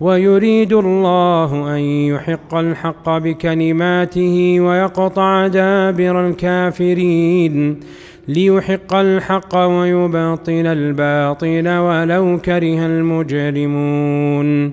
ويريد الله أن يحق الحق بكلماته ويقطع دابر الكافرين ليحق الحق ويباطل الباطل ولو كره المجرمون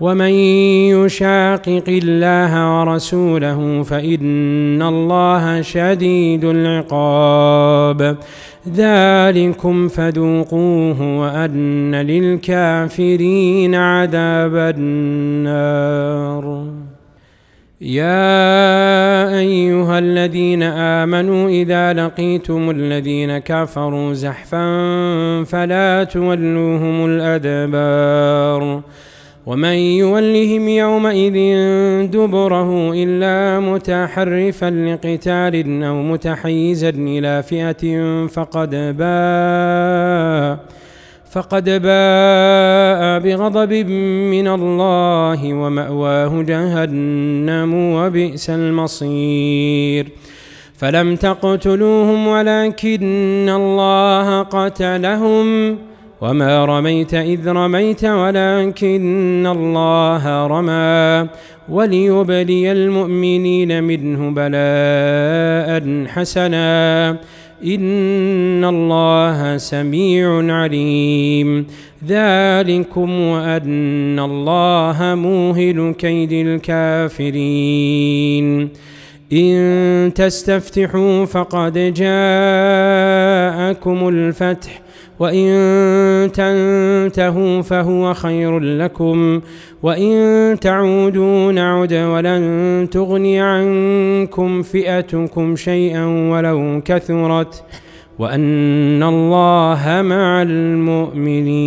ومن يشاقق الله ورسوله فإن الله شديد العقاب ذلكم فذوقوه وأن للكافرين عذاب النار. يا أيها الذين آمنوا إذا لقيتم الذين كفروا زحفا فلا تولوهم الأدبار. ومن يولهم يومئذ دبره إلا متحرفا لقتال أو متحيزا إلى فئة فقد باء فقد باء بغضب من الله ومأواه جهنم وبئس المصير. فلم تقتلوهم ولكن الله قتلهم. وما رميت اذ رميت ولكن الله رمى وليبلي المؤمنين منه بلاء حسنا ان الله سميع عليم ذلكم وان الله موهل كيد الكافرين إن تستفتحوا فقد جاءكم الفتح وإن تنتهوا فهو خير لكم وإن تعودوا نعد ولن تغني عنكم فئتكم شيئا ولو كثرت وأن الله مع المؤمنين.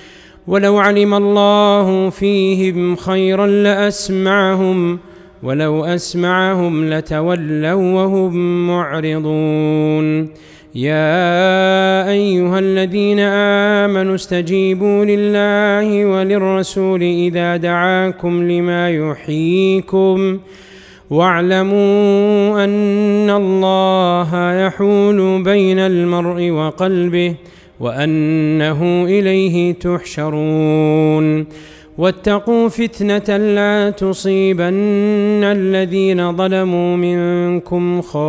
ولو علم الله فيهم خيرا لأسمعهم ولو أسمعهم لتولوا وهم معرضون. يا أيها الذين آمنوا استجيبوا لله وللرسول إذا دعاكم لما يحييكم. واعلموا أن الله يحول بين المرء وقلبه وأنه إليه تحشرون. واتقوا فتنة لا تصيبن الذين ظلموا منكم خاصة.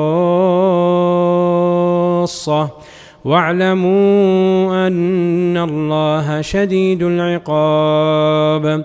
واعلموا أن الله شديد العقاب.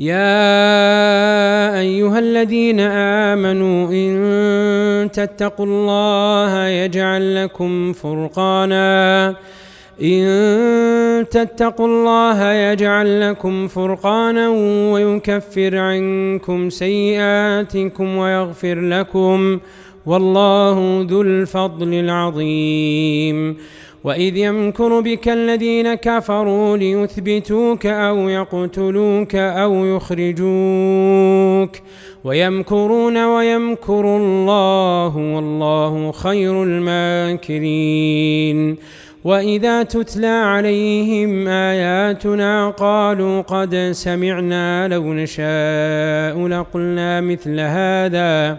يا أيها الذين آمنوا إن تتقوا الله يجعل لكم فرقانا. إن تتقوا الله يجعل لكم فرقانا ويكفر عنكم سيئاتكم ويغفر لكم. والله ذو الفضل العظيم. وإذ يمكر بك الذين كفروا ليثبتوك أو يقتلوك أو يخرجوك. ويمكرون ويمكر الله والله خير الماكرين. وإذا تتلى عليهم آياتنا قالوا قد سمعنا لو نشاء لقلنا مثل هذا.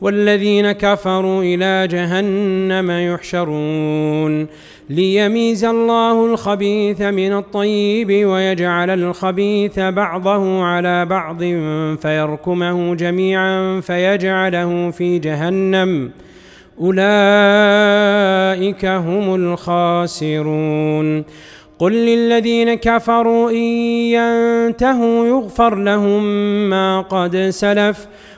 والذين كفروا إلى جهنم يحشرون ليميز الله الخبيث من الطيب ويجعل الخبيث بعضه على بعض فيركمه جميعا فيجعله في جهنم. أولئك هم الخاسرون. قل للذين كفروا إن ينتهوا يغفر لهم ما قد سلف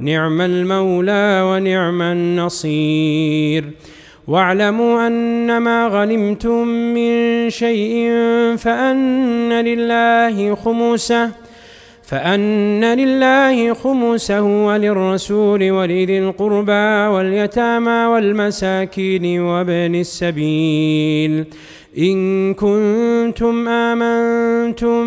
نعم المولى ونعم النصير. واعلموا أن ما غنمتم من شيء فأن لله خمسه فأن لله خمسه وللرسول ولذي القربى واليتامى والمساكين وابن السبيل. إن كنتم آمنتم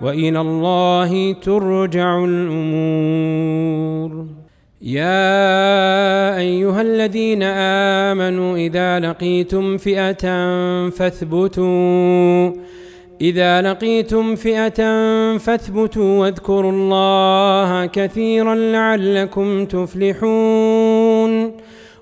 وإلى الله ترجع الأمور. يا أيها الذين آمنوا إذا لقيتم فئة فاثبتوا إذا لقيتم فئة فاثبتوا واذكروا الله كثيرا لعلكم تفلحون.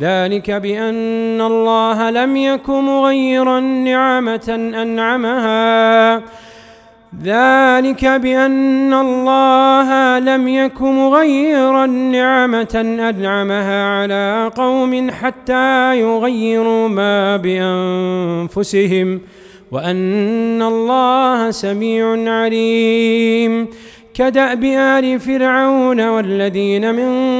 ذلك بأن الله لم يك مغيرا نعمة أنعمها. ذلك بأن الله لم يك مغيرا نعمة أنعمها على قوم حتى يغيروا ما بأنفسهم وأن الله سميع عليم. كدأب آل فرعون والذين من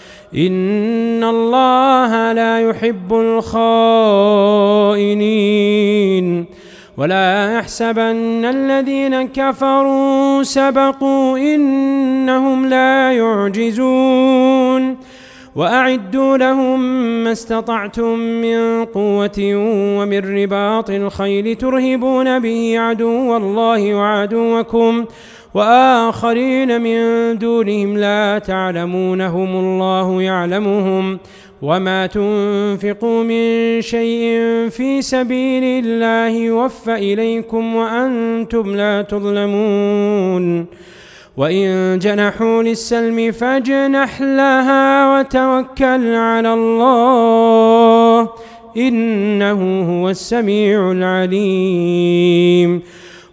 إن الله لا يحب الخائنين ولا يحسبن الذين كفروا سبقوا إنهم لا يعجزون وأعدوا لهم ما استطعتم من قوة ومن رباط الخيل ترهبون به عدو الله وعدوكم وآخرين من دونهم لا تعلمونهم الله يعلمهم وما تنفقوا من شيء في سبيل الله يوفى إليكم وأنتم لا تظلمون وإن جنحوا للسلم فاجنح لها وتوكل على الله إنه هو السميع العليم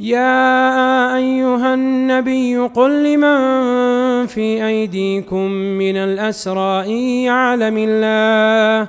يا أيها النبي قل لمن في أيديكم من الأسرى إن يعلم الله